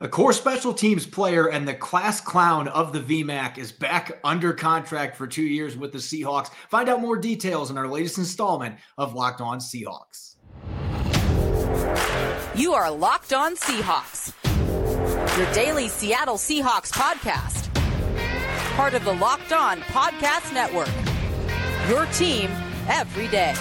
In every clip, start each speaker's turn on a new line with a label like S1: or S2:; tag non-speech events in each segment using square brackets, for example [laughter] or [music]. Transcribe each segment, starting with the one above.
S1: A core special teams player and the class clown of the VMAC is back under contract for two years with the Seahawks. Find out more details in our latest installment of Locked On Seahawks.
S2: You are Locked On Seahawks, your daily Seattle Seahawks podcast, part of the Locked On Podcast Network. Your team every day.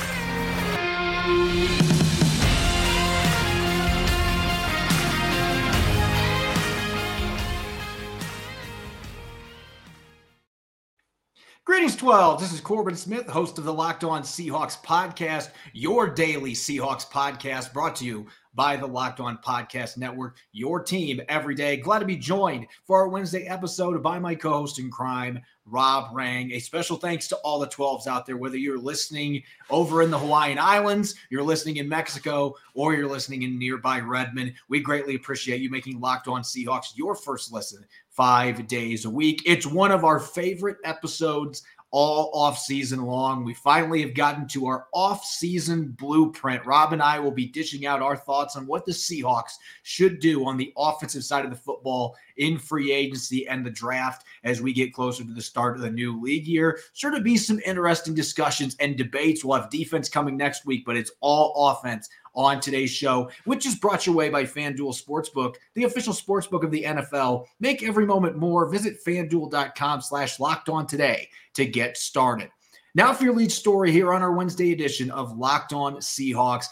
S1: Greetings, 12. This is Corbin Smith, host of the Locked On Seahawks podcast, your daily Seahawks podcast brought to you by the Locked On Podcast Network, your team every day. Glad to be joined for our Wednesday episode by my co host in crime, Rob Rang. A special thanks to all the 12s out there, whether you're listening over in the Hawaiian Islands, you're listening in Mexico, or you're listening in nearby Redmond. We greatly appreciate you making Locked On Seahawks your first listen five days a week. It's one of our favorite episodes all off season long. We finally have gotten to our off season blueprint. Rob and I will be dishing out our thoughts on what the Seahawks should do on the offensive side of the football in free agency and the draft as we get closer to the start of the new league year. Sure to be some interesting discussions and debates. We'll have defense coming next week, but it's all offense on today's show, which is brought your way by FanDuel Sportsbook, the official sportsbook of the NFL. Make every moment more. Visit fanduel.com slash locked on today to get started. Now for your lead story here on our Wednesday edition of Locked On Seahawks.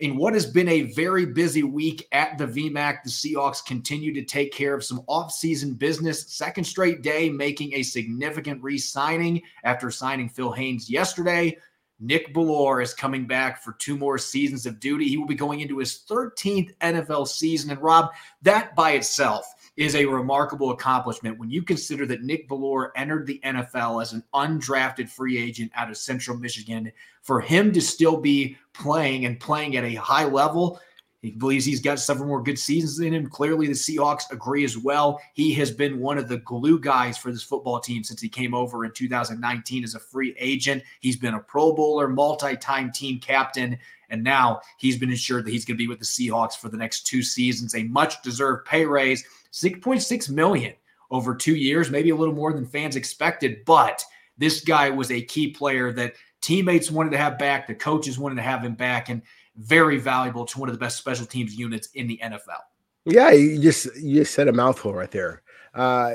S1: In what has been a very busy week at the VMAC, the Seahawks continue to take care of some offseason business. Second straight day making a significant re signing after signing Phil Haynes yesterday. Nick Bellore is coming back for two more seasons of duty. He will be going into his 13th NFL season. And Rob, that by itself is a remarkable accomplishment when you consider that Nick Bellore entered the NFL as an undrafted free agent out of Central Michigan. For him to still be playing and playing at a high level he believes he's got several more good seasons in him. Clearly, the Seahawks agree as well. He has been one of the glue guys for this football team since he came over in 2019 as a free agent. He's been a Pro Bowler, multi time team captain, and now he's been assured that he's going to be with the Seahawks for the next two seasons. A much deserved pay raise, 6.6 million over two years, maybe a little more than fans expected, but this guy was a key player that teammates wanted to have back, the coaches wanted to have him back, and very valuable to one of the best special teams units in the NFL.
S3: Yeah, you just you just said a mouthful right there. Uh,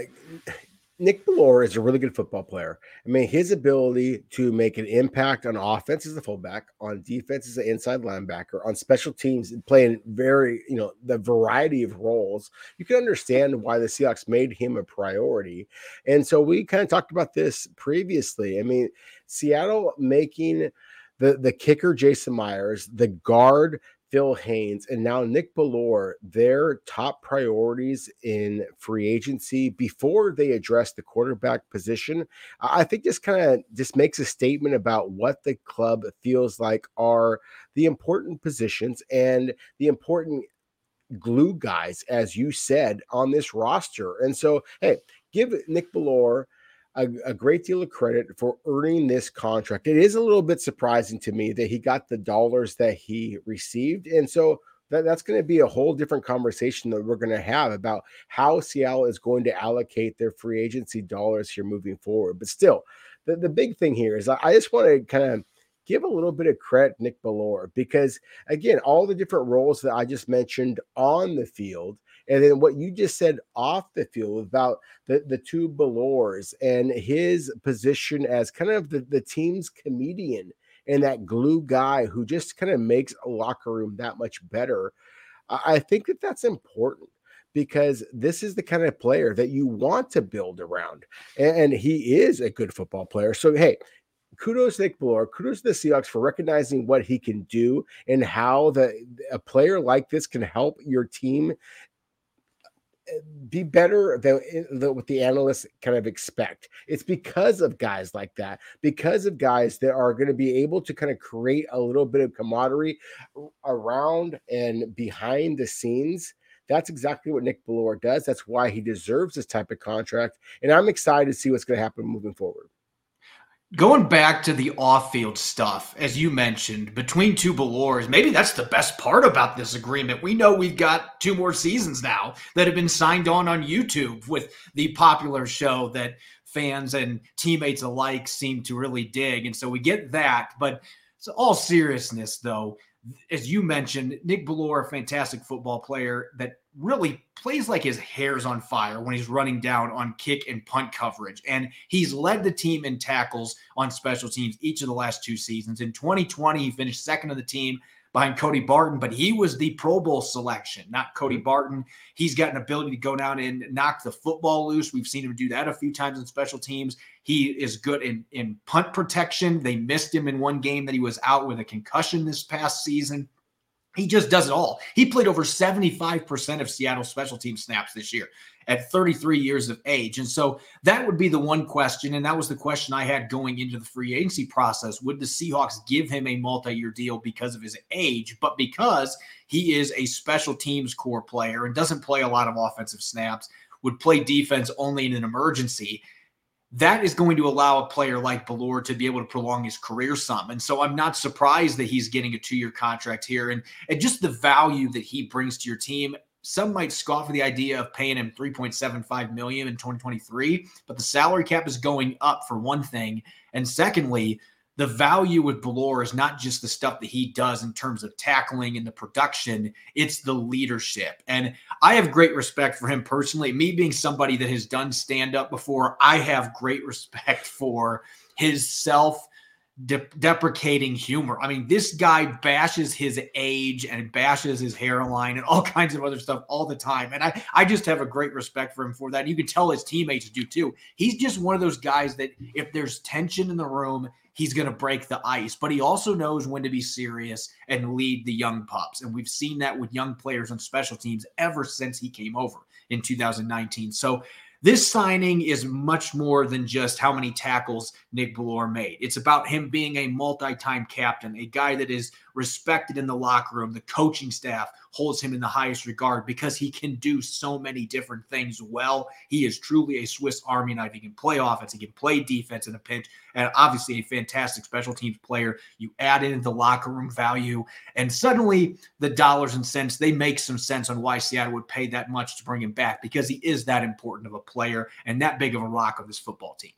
S3: Nick Bellore is a really good football player. I mean, his ability to make an impact on offense as a fullback, on defense as an inside linebacker, on special teams, playing very, you know, the variety of roles, you can understand why the Seahawks made him a priority. And so we kind of talked about this previously. I mean, Seattle making the the kicker Jason Myers, the guard Phil Haynes, and now Nick Bellore, their top priorities in free agency before they address the quarterback position. I think this kind of just makes a statement about what the club feels like are the important positions and the important glue guys, as you said, on this roster. And so, hey, give Nick Bellore – a, a, great deal of credit for earning this contract. It is a little bit surprising to me that he got the dollars that he received. And so that, that's going to be a whole different conversation that we're going to have about how Seattle is going to allocate their free agency dollars here moving forward. But still, the, the big thing here is I, I just want to kind of give a little bit of credit Nick Bellore because again, all the different roles that I just mentioned on the field and then what you just said off the field about the, the two Bellores and his position as kind of the, the team's comedian and that glue guy who just kind of makes a locker room that much better. I think that that's important because this is the kind of player that you want to build around. And he is a good football player. So, hey, kudos to Nick Bellore, kudos to the Seahawks for recognizing what he can do and how the a player like this can help your team be better than, eh, than what the analysts kind of expect. It's because of guys like that, because of guys that are going to be able to kind of create a little bit of camaraderie around and behind the scenes. That's exactly what Nick Bellore does. That's why he deserves this type of contract. And I'm excited to see what's going to happen moving forward.
S1: Going back to the off-field stuff, as you mentioned, between two Bellores, maybe that's the best part about this agreement. We know we've got two more seasons now that have been signed on on YouTube with the popular show that fans and teammates alike seem to really dig, and so we get that. But so all seriousness, though, as you mentioned, Nick Bellore, a fantastic football player that really plays like his hair's on fire when he's running down on kick and punt coverage. And he's led the team in tackles on special teams each of the last two seasons. In 2020, he finished second of the team behind Cody Barton, but he was the Pro Bowl selection, not Cody mm-hmm. Barton. He's got an ability to go down and knock the football loose. We've seen him do that a few times in special teams. He is good in, in punt protection. They missed him in one game that he was out with a concussion this past season. He just does it all. He played over 75% of Seattle special team snaps this year at 33 years of age. And so that would be the one question. And that was the question I had going into the free agency process. Would the Seahawks give him a multi year deal because of his age, but because he is a special teams core player and doesn't play a lot of offensive snaps, would play defense only in an emergency? That is going to allow a player like Bellore to be able to prolong his career some. And so I'm not surprised that he's getting a two year contract here. And, and just the value that he brings to your team. Some might scoff at the idea of paying him 3.75 million in 2023, but the salary cap is going up for one thing. And secondly, the value with Bellore is not just the stuff that he does in terms of tackling and the production, it's the leadership. And I have great respect for him personally. Me being somebody that has done stand up before, I have great [laughs] respect for his self de- deprecating humor. I mean, this guy bashes his age and bashes his hairline and all [laughs] kinds of other stuff all the time. And I, I just have a great respect for him for that. You can tell his teammates do too. He's just one of those guys that if there's tension in the room, he's going to break the ice, but he also knows when to be serious and lead the young pups. And we've seen that with young players on special teams ever since he came over in 2019. So this signing is much more than just how many tackles Nick Bellore made. It's about him being a multi time captain, a guy that is respected in the locker room. The coaching staff holds him in the highest regard because he can do so many different things well. He is truly a Swiss Army knife. He can play offense, he can play defense in a pinch, and obviously a fantastic special teams player. You add in the locker room value, and suddenly the dollars and cents they make some sense on why Seattle would pay that much to bring him back because he is that important of a player and that big of a rock of this football team.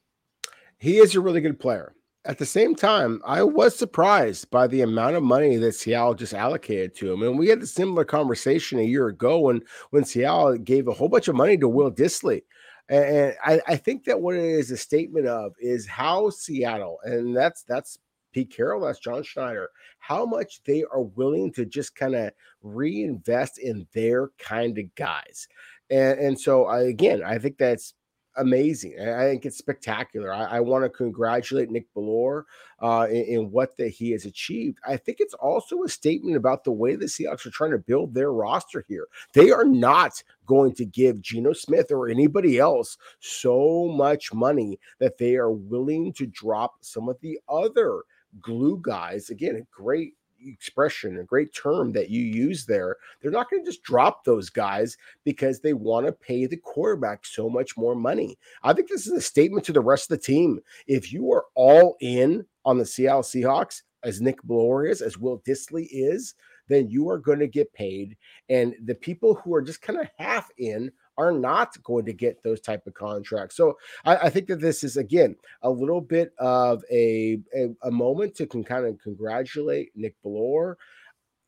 S3: He is a really good player at the same time, I was surprised by the amount of money that Seattle just allocated to him. And we had a similar conversation a year ago when when Seattle gave a whole bunch of money to Will Dissly. And I, I think that what it is a statement of is how Seattle, and that's that's Pete Carroll, that's John Schneider, how much they are willing to just kind of reinvest in their kind of guys. And, and so I, again, I think that's amazing. I think it's spectacular. I, I want to congratulate Nick Bellore uh, in, in, what that he has achieved. I think it's also a statement about the way the Seahawks are trying to build their roster here. They are not going to give Geno Smith or anybody else so much money that they are willing to drop some of the other glue guys. Again, great expression, a great term that you use there. They're not going to just drop those guys because they want to pay the quarterback so much more money. I think this is a statement to the rest of the team. If you are all in on the Seattle Seahawks, as Nick Bellore is, as Will Dissly is, then you are going to get paid. And the people who are just kind of half in are not going to get those type of contracts. So I, I think that this is again a little bit of a, a, a moment to can kind of congratulate Nick Bellore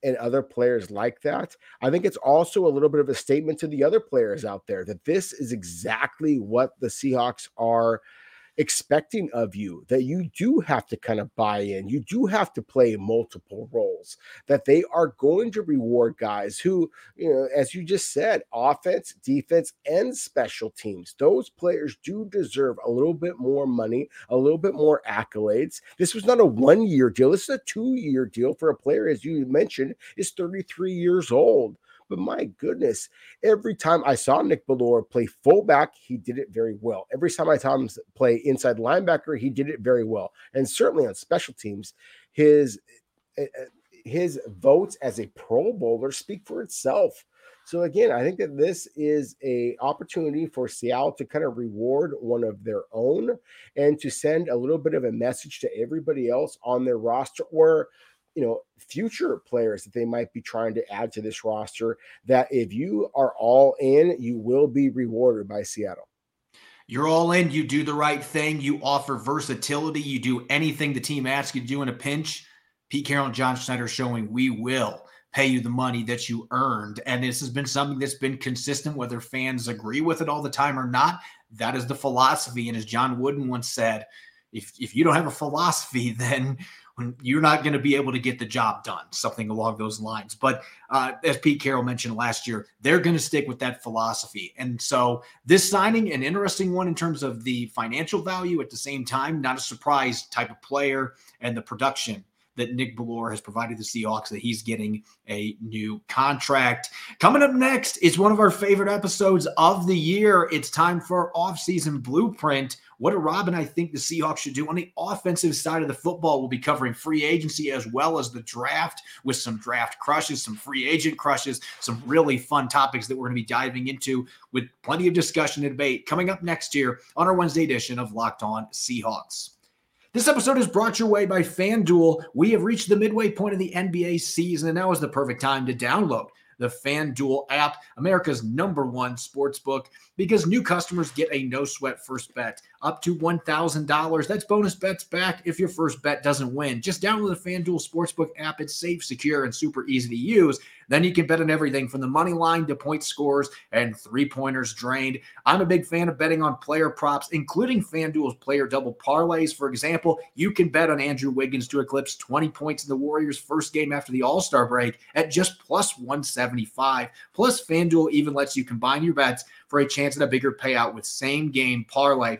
S3: and other players like that. I think it's also a little bit of a statement to the other players out there that this is exactly what the Seahawks are expecting of you that you do have to kind of buy in. You do have to play multiple roles, that they are going to reward guys who, you know, as you just said, offense, defense, and special teams. Those players do deserve a little bit more money, a little bit more accolades. This was not a one year deal, this is a two year deal for a player, as you mentioned, is 33 years old. But my goodness, every time I saw Nick Bellore play fullback, he did it very well. Every time I saw him play inside linebacker, he did it very well. And certainly on special teams, his eh, eh, his votes as a Pro Bowler speak for itself. So again, I think that this is a opportunity for Seattle to kind of reward one of their own and to send a little bit of a message to everybody else on their roster or you know future players that they might be trying to add to this roster that if you are all in you will be rewarded by seattle.
S1: You're all in. You do the right thing. You offer versatility. You do anything the team asks you to do in a pinch. Pete carroll and john schneider showing we will pay you the money that you earned. And this has been something that's been consistent whether fans agree with it all the time or not. That is the philosophy. And as john wooden once said if, if you don't have a philosophy [laughs] then you're not going to be able to get the job done, something along those lines. But uh, as Pete Carroll mentioned last year, they're going to stick with that philosophy. And so this signing, an interesting one in terms of the financial value at the same time, not a surprise type of player and the production that Nick Bellore has provided the Seahawks that he's getting a new contract. Coming up next is one of our favorite episodes of the year. It's time for offseason blueprint. What do Rob and I think the Seahawks should do on the offensive side of the football? We'll be covering free agency as well as the draft with some draft crushes, some free agent crushes, some really fun topics that we're going to be diving into with plenty of discussion and debate coming up next year on our Wednesday edition of Locked On Seahawks. This episode is brought your way by FanDuel. We have reached the midway point of the NBA season, and now is the perfect time to download the FanDuel app, America's number one sports book, because new customers get a no sweat first bet up to $1,000. That's bonus bets back if your first bet doesn't win. Just download the FanDuel Sportsbook app. It's safe, secure, and super easy to use. Then you can bet on everything from the money line to point scores and three pointers drained. I'm a big fan of betting on player props, including FanDuel's player double parlays. For example, you can bet on Andrew Wiggins to eclipse 20 points in the Warriors' first game after the All Star break at just plus 175. Plus, FanDuel even lets you combine your bets for a chance at a bigger payout with same game parlay.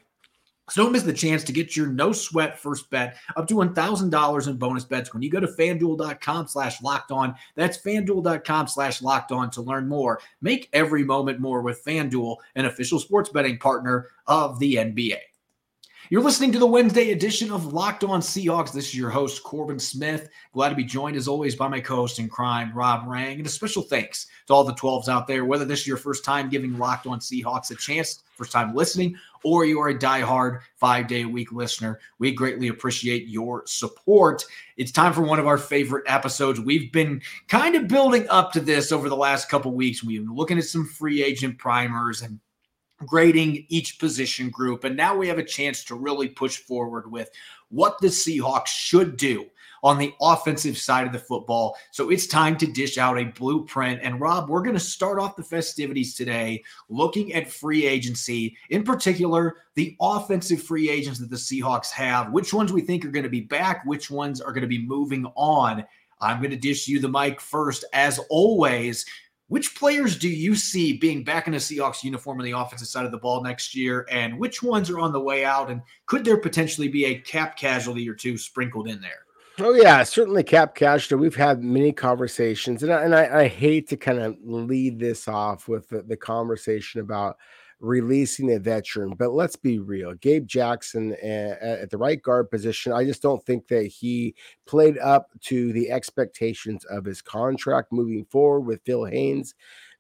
S1: So don't miss the chance to get your no sweat first bet up to $1,000 in bonus bets when you go to fanduel.com slash locked on. That's fanduel.com slash locked on to learn more. Make every moment more with Fanduel, an official sports betting partner of the NBA. You're listening to the Wednesday edition of Locked On Seahawks. This is your host, Corbin Smith. Glad to be joined as always by my co host in crime, Rob Rang. And a special thanks to all the 12s out there, whether this is your first time giving Locked On Seahawks a chance, first time listening, or you are a diehard five day a week listener. We greatly appreciate your support. It's time for one of our favorite episodes. We've been kind of building up to this over the last couple weeks. We've been looking at some free agent primers and grading each position group. And now we have a chance to really push forward with what the Seahawks should do on the offensive side of the football. So it's time to dish out a blueprint. And Rob, we're going to start off the festivities today looking at free agency, in particular, the offensive free agents that the Seahawks have, which ones we think are going to be back, which ones are going to be moving on. I'm going to dish you the mic first, as always. Which players do you see being back in a Seahawks uniform on the offensive side of the ball next year, and which ones are on the way out? And could there potentially be a cap casualty or two sprinkled in there?
S3: Oh yeah, certainly cap casualty. We've had many conversations, and I, and I, I hate to kind of lead this off with the, the conversation about releasing a veteran. But let's be real. Gabe Jackson at the right guard position, I just don't think that he played up to the expectations of his contract moving forward with Phil Haynes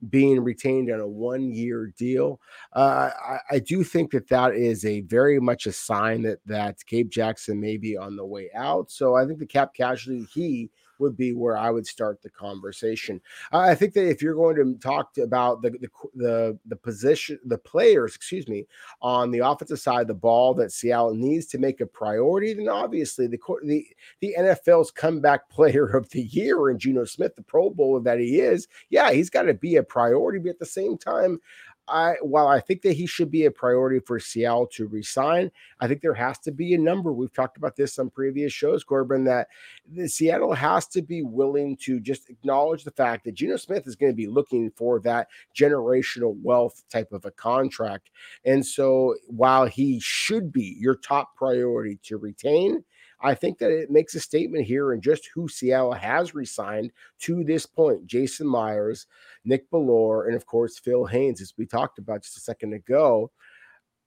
S3: being retained on a one year deal. Uh, I, I, do think that that is a very much a sign that that Gabe Jackson may be on the way out. So I think the cap casualty he would be where I would start the conversation. I think that if you're going to mm, talk to about the, the the the position, the players, excuse me, on the offensive side the ball that Seattle needs to make a priority, then obviously the the the NFL's comeback [laughs] player of the year and Geno Smith, the Pro Bowler that he is, yeah, he's got to be a priority. But at the same time, I while I think that he should be a priority for Seattle to resign, I think there has to be a number. We've talked about this on previous shows, Corbin, that Seattle has to be willing to just acknowledge the fact that Geno Smith is going to be looking for that generational wealth type of a contract. And so while he should be your top priority to retain, I think that it makes a statement here in just who Seattle has resigned to this point. Jason Myers, Nick Bellore, and of course Phil Haynes, as we talked about just a second ago.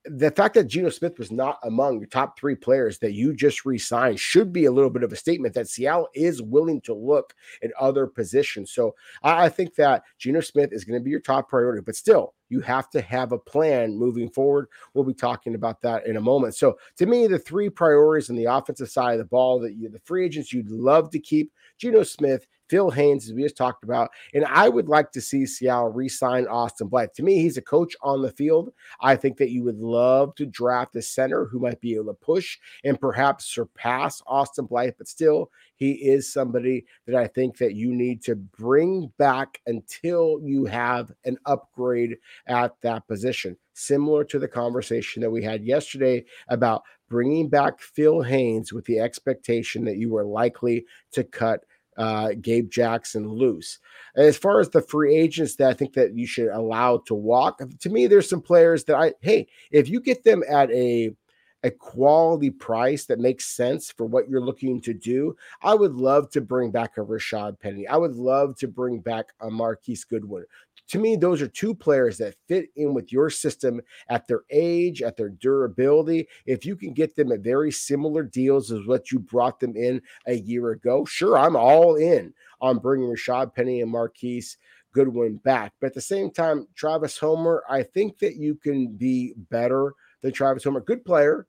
S3: the fact that Geno Smith was not among the top three players that you just re-signed should be a little bit of a statement that Seattle is willing to look at other positions. So I, I think that Geno Smith is going to be your top priority, but still, you have to have a plan moving forward. We'll be talking about that in a moment. So to me, the three priorities on the offensive side of the ball that you, the free agents you'd love to keep, Geno Smith, Phil Haynes, as we just talked about. And I would like to see Seattle re sign Austin Blythe. To me, he's a coach on the field. I think that you would love to draft a center who might be able to push and perhaps surpass Austin Blythe, but still, he is somebody that I think that you need to bring back until you have an upgrade at that position. Similar to the conversation that we had yesterday about bringing back Phil Haynes with the expectation that you were likely to cut uh, Gabe Jackson loose. As far as the free agents that I think that you should allow to walk, to me, there's some players that I hey, if you get them at a a quality price that makes sense for what you're looking to do, I would love to bring back a Rashad Penny. I would love to bring back a Marquise Goodwin to me, those are two players that fit in with your system at their age, at their durability. If you can get them at very similar deals as what you brought them in a year ago, sure, I'm all in on bringing Rashad Penny and Marquise Goodwin back. But at the same time, Travis Homer, I think that you can be better than Travis Homer. Good player,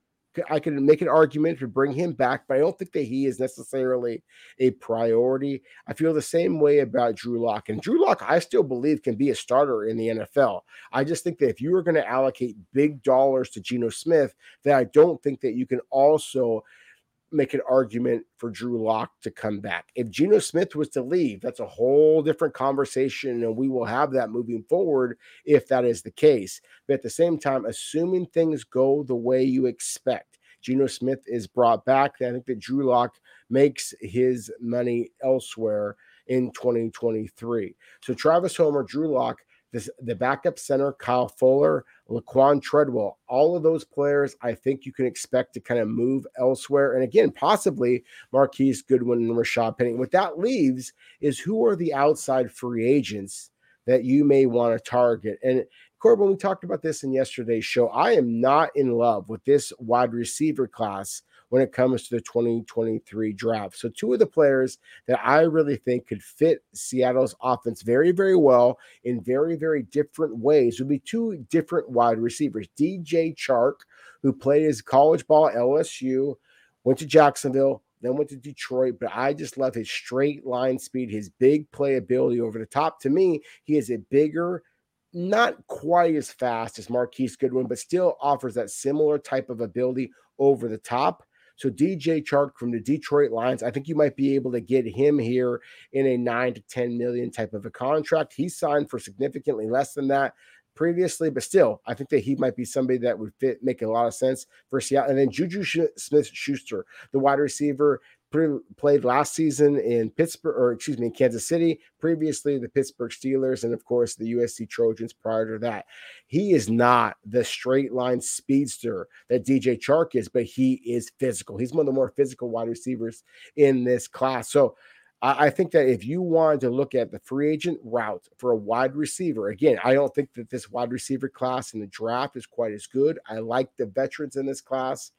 S3: I could make an argument to bring him back, but I don't think that he is necessarily a priority. I feel the same way about Drew Lock. And Drew Lock, I still believe, can be a starter in the NFL. I just think that if you are going to allocate big dollars to Geno Smith, that I don't think that you can also make an argument for Drew Lock to come back. If Geno Smith was to leave, that's a whole different conversation, and we will have that moving forward if that is the case. But at the same time, assuming things go the way you expect, Geno Smith is brought back. I think that Drew Lock makes his money elsewhere in 2023. So Travis Homer, Drew Lock, this, the backup center, Kyle Fuller, Laquan Treadwell, all of those players, I think you can expect to kind of move elsewhere. And again, possibly Marquise Goodwin and Rashad Penny. What that leaves is who are the outside free agents that you may want to target. And Corbin, we talked about this in yesterday's show. I am not in love with this wide receiver class when it comes to the 2023 draft. So, two of the players that I really think could fit Seattle's offense very, very well in very, very different ways would be two different wide receivers. DJ Chark, who played his college ball at LSU, went to Jacksonville, then went to Detroit, but I just love his straight line speed, his big playability over the top. To me, he is a bigger, not quite as fast as Marquise Goodwin, but still offers that similar type of ability over the top. So DJ Chark from the Detroit Lions, I think you might be able to get him here in a nine to 10 million type of a contract. He signed for significantly less than that previously, but still, I think that he might be somebody that would fit, make a lot of sense for Seattle. And then Juju Smith Schuster, the wide receiver, played last season in Pittsburgh, or excuse me, in Kansas City. Previously, the Pittsburgh Steelers, and of course, the USC Trojans prior to that. He is not the straight line speedster that DJ Chark is, but he is physical. He's one of the more physical wide receivers in this class. So, I think that if you wanted to look at the free agent route for a wide receiver, again, I don't think that this wide receiver class in the draft is quite as good. I like the veterans in this class.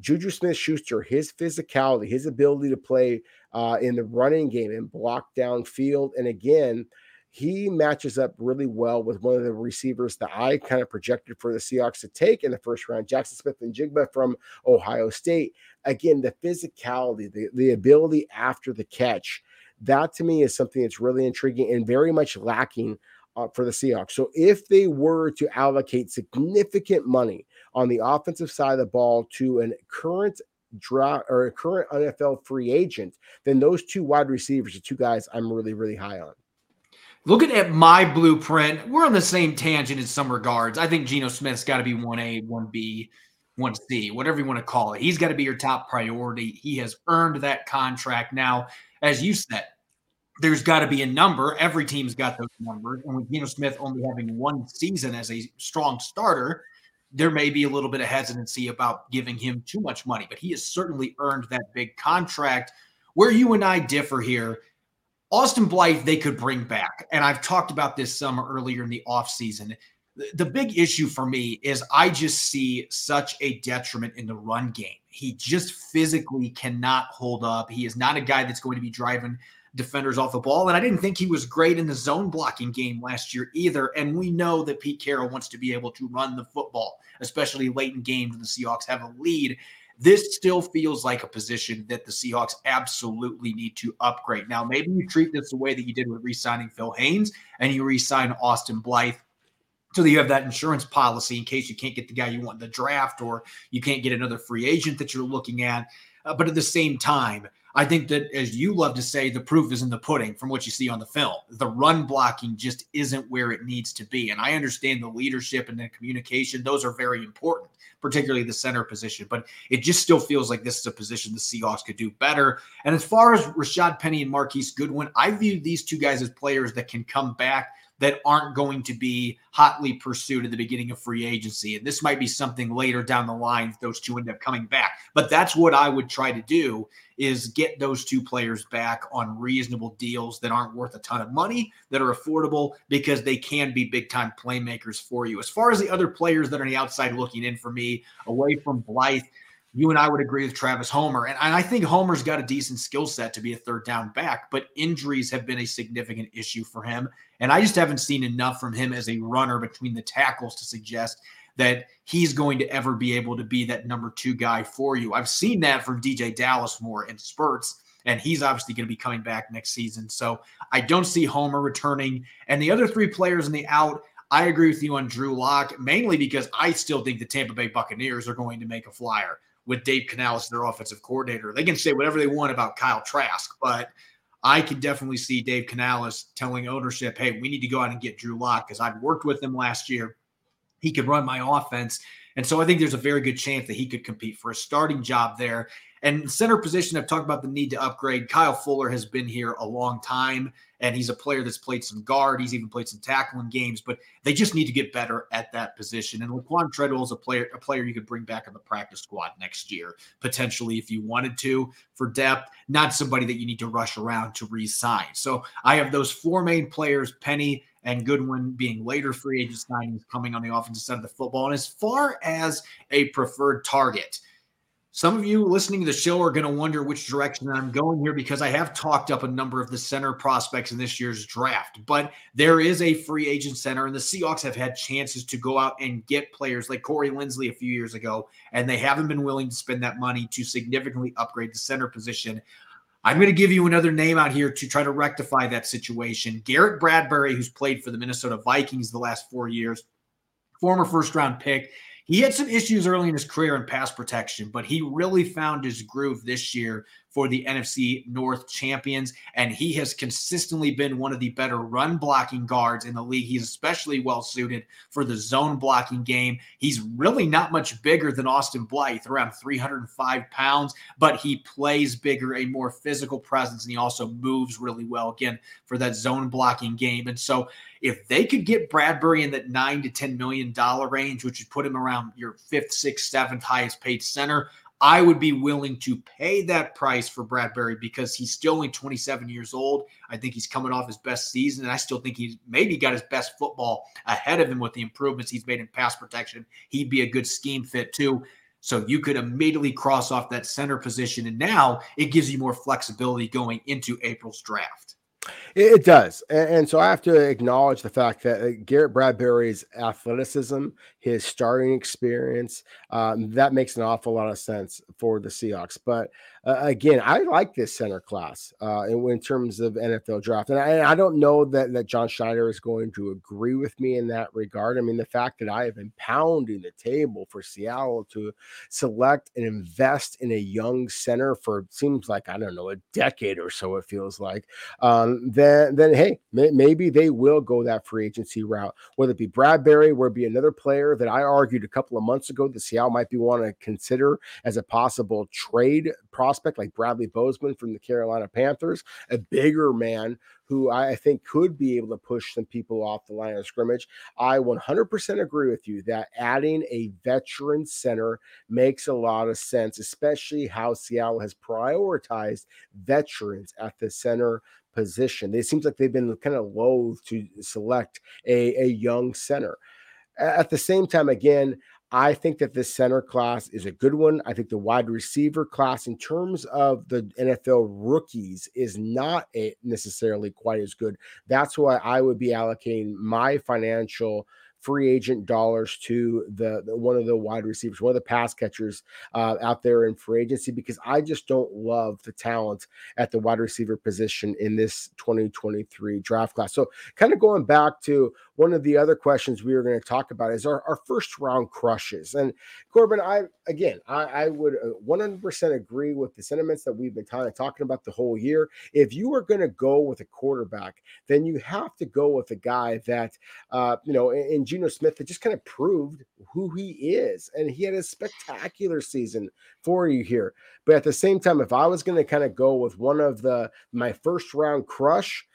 S3: Juju Smith Schuster, his physicality, his ability to play uh, in the running game and block downfield. And again, he matches up really well with one of the receivers that I kind of projected for the Seahawks to take in the first round, Jaxon Smith-Njigba from Ohio State. Again, the physicality, the, the ability after the catch, that to me is something that's really intriguing and very much lacking uh, for the Seahawks. So if they were to allocate significant money on the offensive side of the ball to a current draft or a current NFL free agent, then those two wide receivers are two guys I'm really, really high on.
S1: Looking at my blueprint, we're on the same tangent in some regards. I think Geno Smith's got to be 1A, 1B, 1C, whatever you want to call it. He's got to be your top priority. He has earned that contract. Now, as you said, there's got to be a number. Every team's got those numbers. And with Geno Smith only having one season as a strong starter, there may be a little bit of hesitancy about giving him too much money, but he has certainly earned that big contract. Where you and I differ here, Austin Blythe, they could bring back. And I've talked about this some earlier in the offseason. the big issue for me is I just see such a detriment in the run game. He just physically cannot hold up. He is not a guy that's going to be driving defenders off the ball. And I didn't think he was great in the zone blocking game last year either. And we know that Pete Carroll wants to be able to run the football, especially late in games when the Seahawks have a lead. This still feels like a position that the Seahawks absolutely need to upgrade. Now, maybe you treat this the way that you did with re signing Phil Haynes and you re sign Austin Blythe so that you have that insurance policy in case you can't get the guy you want in the draft or you can't get another free agent that you're looking at. Uh, but at the same time, I think that, as you love to say, the proof is in the pudding from what you see on the film. The run blocking just isn't where it needs to be. And I understand the leadership and the communication, those are very important, particularly the center position. But it just still feels like this is a position the Seahawks could do better. And as far as Rashad Penny and Marquise Goodwin, I view these two guys as players that can come back that aren't going to be hotly pursued at the beginning of free agency. And this might be something later down the line if those two end up coming back. But that's what I would try to do is get those two players back on reasonable deals that aren't worth a ton of money, that are affordable because they can be big time playmakers for you. As far as the other players that are on the outside looking in for me, away from Blythe, you and I would agree with Travis Homer. And I think Homer's got a decent skill set to be a third down back, but injuries have been a significant issue for him. And I just haven't seen enough from him as a runner between the tackles to suggest that he's going to ever be able to be that number two guy for you. I've seen that from DJ Dallas more in spurts, and he's obviously going to be coming back next season. So I don't see Homer returning. And the other three players in the out, I agree with you on Drew Lock, mainly because I still think the Tampa Bay Buccaneers are going to make a flyer with Dave Canales, their offensive coordinator. They can say whatever they want about Kyle Trask, but I can definitely see Dave Canales telling ownership, hey, we need to go out and get Drew Lock because I've worked with him last year. He could run my offense. And so I think there's a very good chance that he could compete for a starting job there. And center position, I've talked about the need to upgrade. Kyle Fuller has been here a long time, and he's a player that's played some guard. He's even played some tackling games, but they just need to get better at that position. And Laquan Treadwell is a player, a player you could bring back on the practice squad next year, potentially if you wanted to for depth. Not somebody that you need to rush around to re-sign. So I have those four main players: Penny and Goodwin being later free agent signings coming on the offensive side of the football. And as far as a preferred target. Some of you listening to the show are going to wonder which direction I'm going here because I have talked up a number of the center prospects in this year's draft. But there is a free agent center, and the Seahawks have had chances to go out and get players like Corey Linsley a few years ago, and they haven't been willing to spend that money to significantly upgrade the center position. I'm going to give you another name out here to try to rectify that situation. Garrett Bradbury, who's played for the Minnesota Vikings the last four years, former first round pick. He had some issues early in his career in pass protection, but he really found his groove this year for the NFC North champions. And he has consistently been one of the better run blocking guards in the league. He's especially well suited for the zone blocking game. He's really not much bigger than Austin Blythe, around 305 pounds, but he plays bigger, a more physical presence, and he also moves really well again for that zone blocking game. And so if they could get Bradbury in that nine to ten million dollar range, which would put him around your fifth, sixth, seventh highest paid center, I would be willing to pay that price for Bradbury because he's still only 27 years old. I think he's coming off his best season, and I still think he's maybe got his best football ahead of him with the improvements he's made in pass protection. He'd be a good scheme fit too. So you could immediately cross off that center position, and now it gives you more flexibility going into April's draft.
S3: It, does, and, so I have to acknowledge the fact that uh, Garrett Bradbury's athleticism, his starting experience, um, that makes an awful lot of sense for the Seahawks. But uh, again, I like this center class uh, in, terms of NFL draft, and I, I, don't know that that John Schneider is going to agree with me in that regard. I mean, the fact that I have been pounding the table for Seattle to select and invest in a young center for seems like I don't know a decade or so. It feels like. Um, then then hey, may, maybe they will go that free agency route. Whether it be Bradbury, where it be another player that I argued a couple of months ago that Seattle might be want to consider as a possible trade prospect, like Bradley Bozeman from the Carolina Panthers, a bigger man who I think could be able to push some people off the line of scrimmage. I 100% agree with you that adding a veteran center makes a lot of sense, especially how Seattle has prioritized veterans at the center position. It seems like they've been kind of loath to select a, a young center. at the same time, again, I think that this center class is a good one. I think the wide receiver class, in terms of the NFL rookies, is not necessarily quite as good. That's why I would be allocating my financial free agent dollars to the, the, one of the wide receivers, one of the pass catchers uh, out there in free agency because I just don't love the talent at the wide receiver position in this 2023 draft class. So, kind of going back to one of the other questions we were going to talk about is our, our first round crushes. And Corbin, I again, I, I would 100% uh, agree with the sentiments that we've been kind of talking about the whole year. If you are going to go with a quarterback, then you have to go with a guy that, uh, you know, in, in Geno Smith that just kind of proved who he is, and he had a spectacular season for you here. But at the same time, if I was going to kind of go with one of the my first round crush,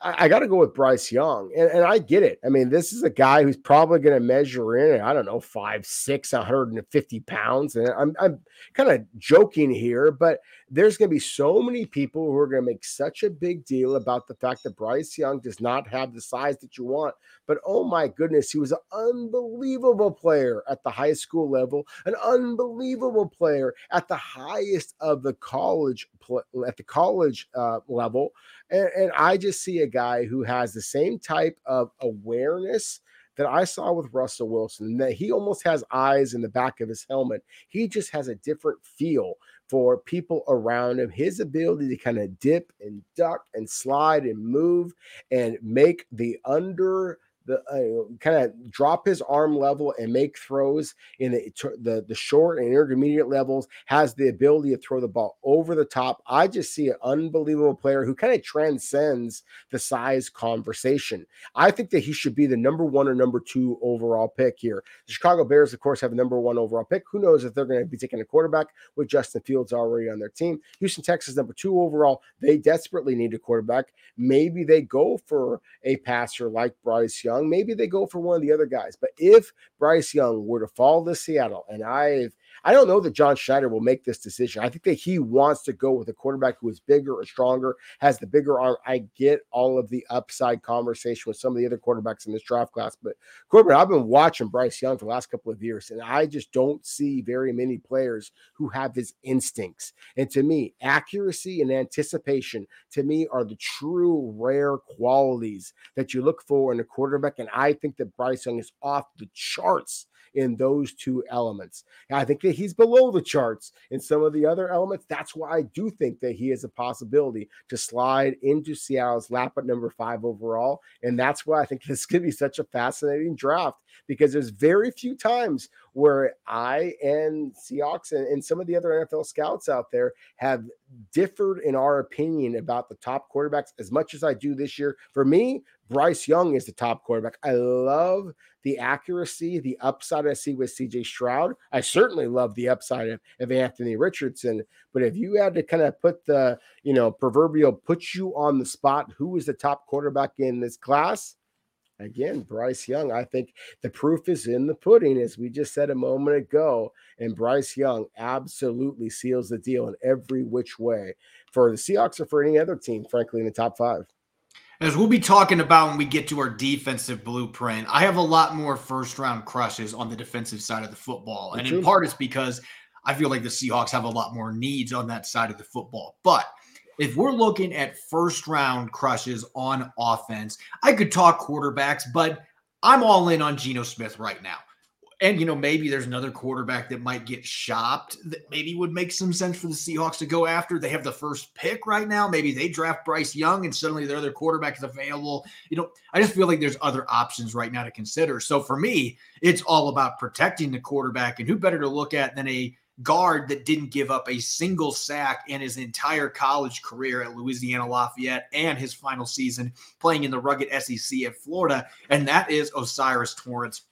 S3: I, I got to go with Bryce Young, and, and I get it. I mean, this is a guy who's probably going to measure in, I don't know, five, six, 150 pounds. And I'm, I'm kind of joking here, but there's going to be so many people who are going to make such a big deal about the fact that Bryce Young does not have the size that you want. But oh my goodness, he was an unbelievable player at the high school level, an unbelievable player at the highest of the college at the college uh, level. And, and I just see a guy who has the same type of awareness that I saw with Russell Wilson, that he almost has eyes in the back of his helmet. He just has a different feel for people around him. His ability to kind of dip and duck and slide and move and make the under the uh, kind of drop his arm level and make throws in the, the the short and intermediate levels has the ability to throw the ball over the top. I just see an unbelievable player who kind of transcends the size conversation. I think that he should be the number one or number two overall pick here. The chicago bears of course have a number one overall pick. Who knows if they're going to be taking a quarterback with justin fields already on their team? Houston Texans number two overall. They desperately need a quarterback. Maybe they go for a passer like bryce young Young, maybe they go for one of the other guys. But if Bryce Young were to fall to Seattle, and I've I don't know that John Schneider will make this decision. I think that he wants to go with a quarterback who is bigger or stronger, has the bigger arm. I get all of the upside conversation with some of the other quarterbacks in this draft class, but Corbin, I've been watching Bryce Young for the last couple of years, and I just don't see very many players who have his instincts. And to me, accuracy and anticipation to me are the true rare qualities that you look for in a quarterback. And I think that Bryce Young is off the charts in those two elements. I think that he's below the charts in some of the other elements. That's why I do think that he has a possibility to slide into Seattle's lap at number five overall. And that's why I think this could be such a fascinating draft because there's very few times where I and Seahawks and, and some of the other NFL scouts out there have differed in our opinion about the top quarterbacks as much as I do this year. For me, Bryce Young is the top quarterback. I love the accuracy, the upside I see with CJ Stroud. I certainly love the upside of, of Anthony Richardson. But if you had to kind of put the, you know, proverbial put you on the spot, who is the top quarterback in this class? Again, Bryce Young. I think the proof is in the pudding, as we just said a moment ago. And Bryce Young absolutely seals the deal in every which way for the Seahawks or for any other team, frankly, in the top five.
S1: As we'll be talking about when we get to our defensive blueprint, I have a lot more first round crushes on the defensive side of the football. and in part, it's because I feel like the Seahawks have a lot more needs on that side of the football. But if we're looking at first round crushes on offense, I could talk quarterbacks, but I'm all in on Geno Smith right now and you know maybe there's another quarterback that might get shopped that maybe would make some sense for the Seahawks to go after. They have the first pick right now. Maybe they draft Bryce Young and suddenly their other quarterback is available. You know, I just feel like there's other options right now to consider. So for me, it's all about protecting the quarterback and who better to look at than a guard that didn't give up a single sack in his entire college career at Louisiana Lafayette and his final season playing in the rugged SEC at Florida, and that is O'Cyrus Torrence,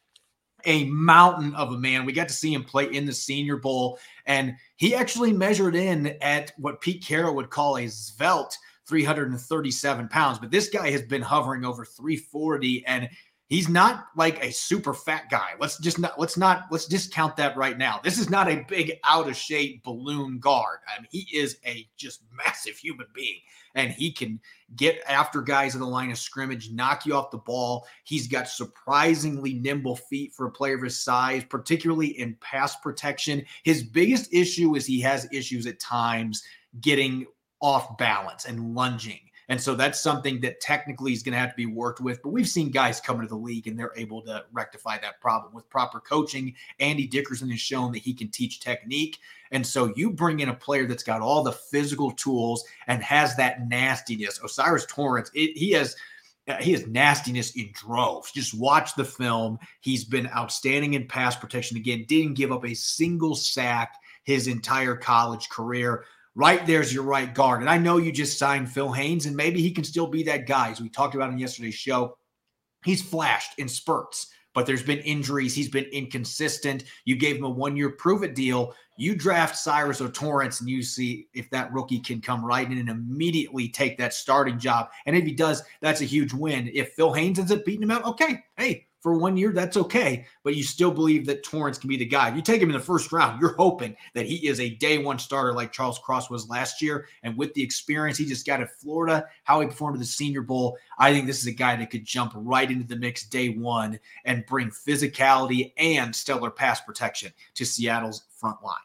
S1: a mountain of a man. We got to see him play in the Senior Bowl, and he actually measured in at what Pete Carroll would call a svelte 337 pounds. But this guy has been hovering over 340, and He's not like a super fat guy. Let's just not let's not let's discount that right now. This is not a big out of shape balloon guard. I mean, he is a just massive human being and he can get after guys in the line of scrimmage, knock you off the ball. He's got surprisingly nimble feet for a player of his size, particularly in pass protection. His biggest issue is he has issues at times getting off balance and lunging. And so that's something that technically is going to have to be worked with. But we've seen guys come into the league and they're able to rectify that problem with proper coaching. Andy Dickerson has shown that he can teach technique. And so you bring in a player that's got all the physical tools and has that nastiness. O'Cyrus Torrence, it, he has uh, he has nastiness in droves. Just watch the film. He's been outstanding in pass protection again. Didn't give up a single sack his entire college career. Right there's your right guard. And I know you just signed Phil Haynes, and maybe he can still be that guy, as we talked about in yesterday's show. He's flashed in spurts, but there's been injuries. He's been inconsistent. You gave him a one year prove it deal. You draft Cyrus O'Torrence and you see if that rookie can come right in and immediately take that starting job. And if he does, that's a huge win. If Phil Haynes ends up beating him out, okay, hey, for one year, that's okay. But you still believe that Torrence can be the guy. You take him in the first round, you're hoping that he is a day one starter like Charles Cross was last year. And with the experience he just got at Florida, how he performed at the Senior Bowl, I think this is a guy that could jump right into the mix day one and bring physicality and stellar pass protection to Seattle's front line.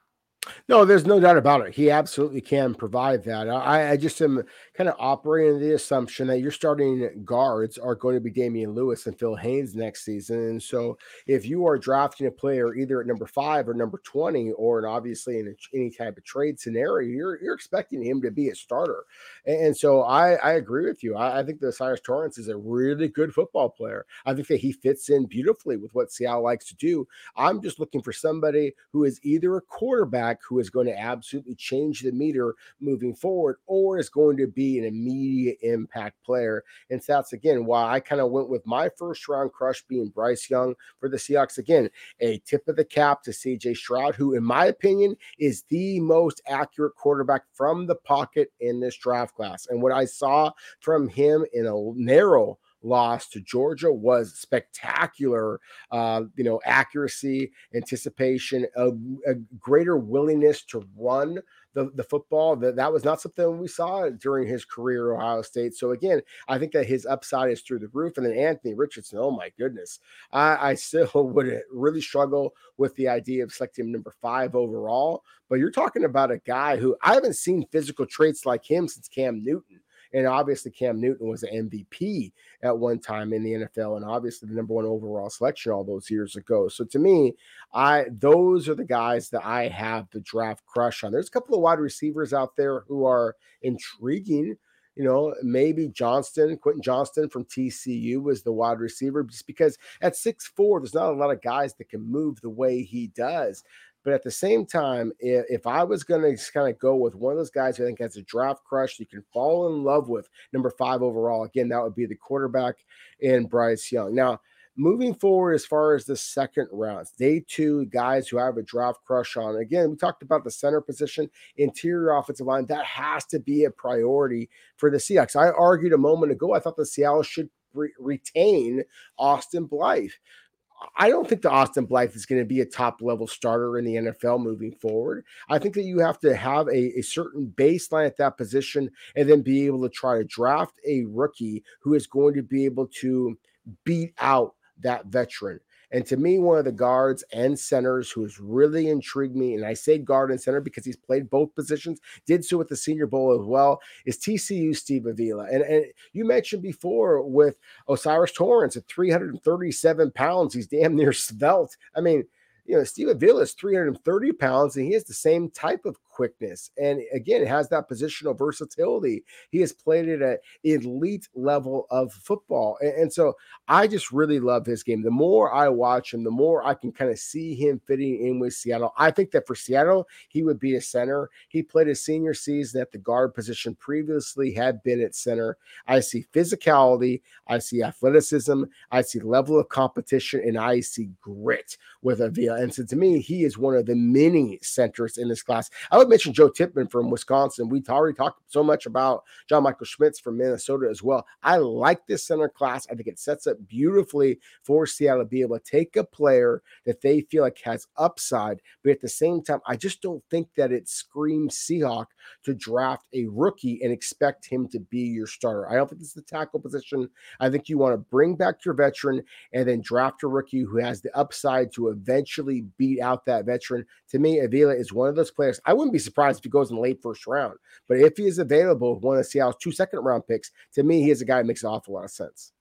S3: No, there's no doubt about it. He absolutely can provide that. I, I just am kind of operating the assumption that your starting guards are going to be Damien Lewis and Phil Haynes next season. And so if you are drafting a player either at number five or number 20, or obviously in a, any type of trade scenario, you're, you're expecting him to be a starter. And, and so I, I agree with you. I, I think that Cyrus Torrence is a really good football player. I think that he fits in beautifully with what Seattle likes to do. I'm just looking for somebody who is either a quarterback quarterback who is going to absolutely change the meter moving forward or is going to be an immediate impact player. And so that's again why I kind of went with my first round crush being Bryce Young for the Seahawks. Again, a tip of the cap to CJ Stroud, who, in my opinion, is the most accurate quarterback from the pocket in this draft class. And what I saw from him in a narrow loss to Georgia was spectacular. Uh, you know, accuracy, anticipation, a, a, greater willingness to run the, the football. That that was not something we saw during his career at Ohio State. So again, I think that his upside is through the roof. And then Anthony Richardson, oh my goodness, I, I still [laughs] would really struggle with the idea of selecting him number five overall. But you're talking about a guy who I haven't seen physical traits like him since Cam Newton. And obviously, Cam Newton was an MVP at one time in the NFL, and obviously the number one overall selection all those years ago. So to me, I those are the guys that I have the draft crush on. There's a couple of wide receivers out there who are intriguing you know, maybe Johnston, Quentin Johnston from TCU was the wide receiver, just because at six four, there's not a lot of guys that can move the way he does. But at the same time, if, if I was going to kind of go with one of those guys who I think has a draft crush, you can fall in love with number five overall, again, that would be the quarterback in Bryce Young. Now, moving forward as far as the second rounds, day two, guys who I have a draft crush on. Again, we talked about the center position, interior offensive line. That has to be a priority for the Seahawks. I argued a moment ago, I thought the Seattle should re- retain Austin Blythe. I don't think the Austin Blythe is going to be a top level starter in the NFL moving forward. I think that you have to have a, a, certain baseline at that position and then be able to try to draft a rookie who is going to be able to beat out that veteran. And to me, one of the guards and centers who has really intrigued me, and I say guard and center because he's played both positions, did so at the Senior Bowl as well, is TCU Steve Avila. And, and you mentioned before with O'Cyrus Torrence at 337 pounds, he's damn near svelte. I mean, you know, Steve Avila is 330 pounds and he has the same type of quickness. And again, has that positional versatility. He has played at an elite level of football. And, and, so I just really love his game. The more I watch him, the more I can kind of see him fitting in with Seattle. I think that for Seattle, he would be a center. He played his senior season at the guard position, previously had been at center. I see physicality, I see athleticism, I see level of competition, and I see grit with Avila. And so to me, he is one of the many centers in this class. I would mention Joe Tippmann from Wisconsin. We've already talked so much about John Michael Schmitz from Minnesota as well. I like this center class. I think it sets up beautifully for Seattle to be able to take a player that they feel like has upside, but at the same time, I just don't think that it screams Seahawk to draft a rookie and expect him to be your starter. I don't think this is the tackle position. I think you want to bring back your veteran and then draft a rookie who has the upside to eventually beat out that veteran. To me, Avila is one of those players. I wouldn't be surprised if he goes in the late first round, but if he is available, one of Seattle's two second round picks, to me, he is a guy that makes an awful lot of sense.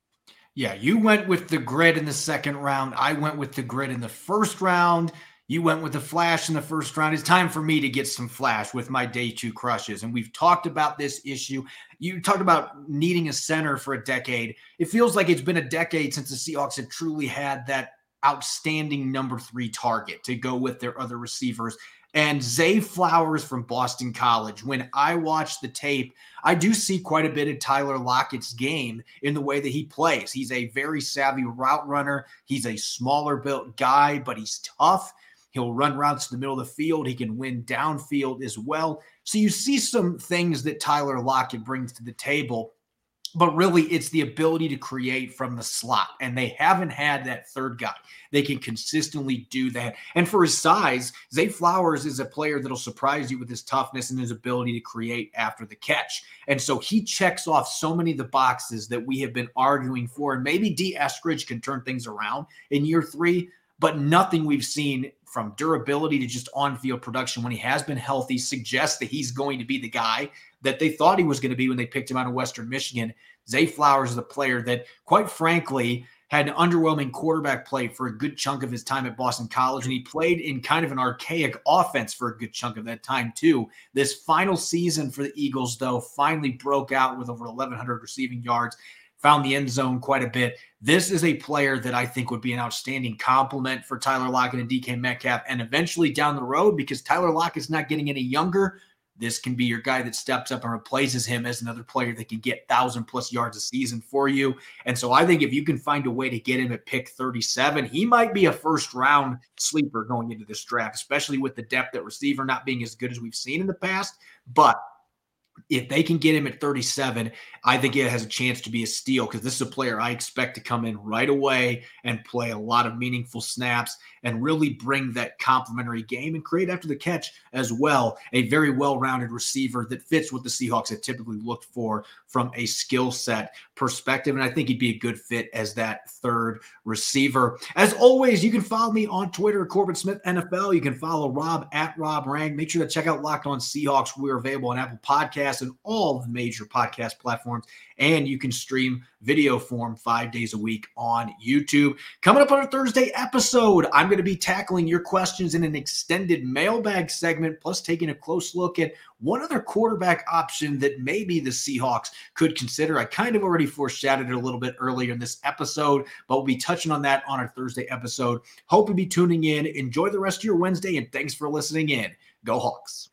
S1: Yeah, you went with the grid in the second round. I went with the grid in the first round. You went with the flash in the first round. It's time for me to get some flash with my day two crushes. And we've talked about this issue. You talked about needing a center for a decade. It feels like it's been a decade since the Seahawks have truly had that outstanding number three target to go with their other receivers. And Zay Flowers from Boston College, when I watch the tape, I do see quite a bit of Tyler Lockett's game in the way that he plays. He's a very savvy route runner. He's a smaller built guy, but he's tough. He'll run routes to the middle of the field. He can win downfield as well. So you see some things that Tyler Lockett brings to the table but really it's the ability to create from the slot and they haven't had that third guy. They can consistently do that. And for his size zay flowers is a player that'll surprise you with his toughness and his ability to create after the catch. And so he checks off so many of the boxes that we have been arguing for and maybe d eskridge can turn things around in year three but nothing we've seen from durability to just on-field production when he has been healthy suggests that he's going to be the guy that they thought he was going to be when they picked him out of Western Michigan. Zay Flowers is a player that, quite frankly, had an underwhelming quarterback play for a good chunk of his time at Boston College, and he played in kind of an archaic offense for a good chunk of that time, too. This final season for the Eagles, though, finally broke out with over 1,100 receiving yards, found the end zone quite a bit. This is a player that I think would be an outstanding complement for Tyler Lockett and DK Metcalf, and eventually down the road, because Tyler Lockett's not getting any younger, this can be your guy that steps up and replaces him as another player that can get thousand plus yards a season for you. And so I think if you can find a way to get him at pick 37, he might be a first round sleeper going into this draft, especially with the depth at receiver not being as good as we've seen in the past. But if they can get him at 37, I think it has a chance to be a steal because this is a player I expect to come in right away and play a lot of meaningful snaps and really bring that complementary game and create after the catch as well. A very well rounded receiver that fits what the Seahawks have typically looked for from a skill set perspective. And I think he'd be a good fit as that third receiver. As always, you can follow me on Twitter, Corbin Smith NFL. You can follow Rob at Rob Rang. Make sure to check out Locked On Seahawks. We're available on Apple Podcasts and all the major podcast platforms and you can stream video form five days a week on YouTube. Coming up on a Thursday episode, I'm going to be tackling your questions in an extended mailbag segment, plus taking a close look at one other quarterback option that maybe the Seahawks could consider. I kind of already foreshadowed it a little bit earlier in this episode, but we'll be touching on that on our Thursday episode. Hope you'll be tuning in. Enjoy the rest of your Wednesday, and thanks for listening in. Go Hawks.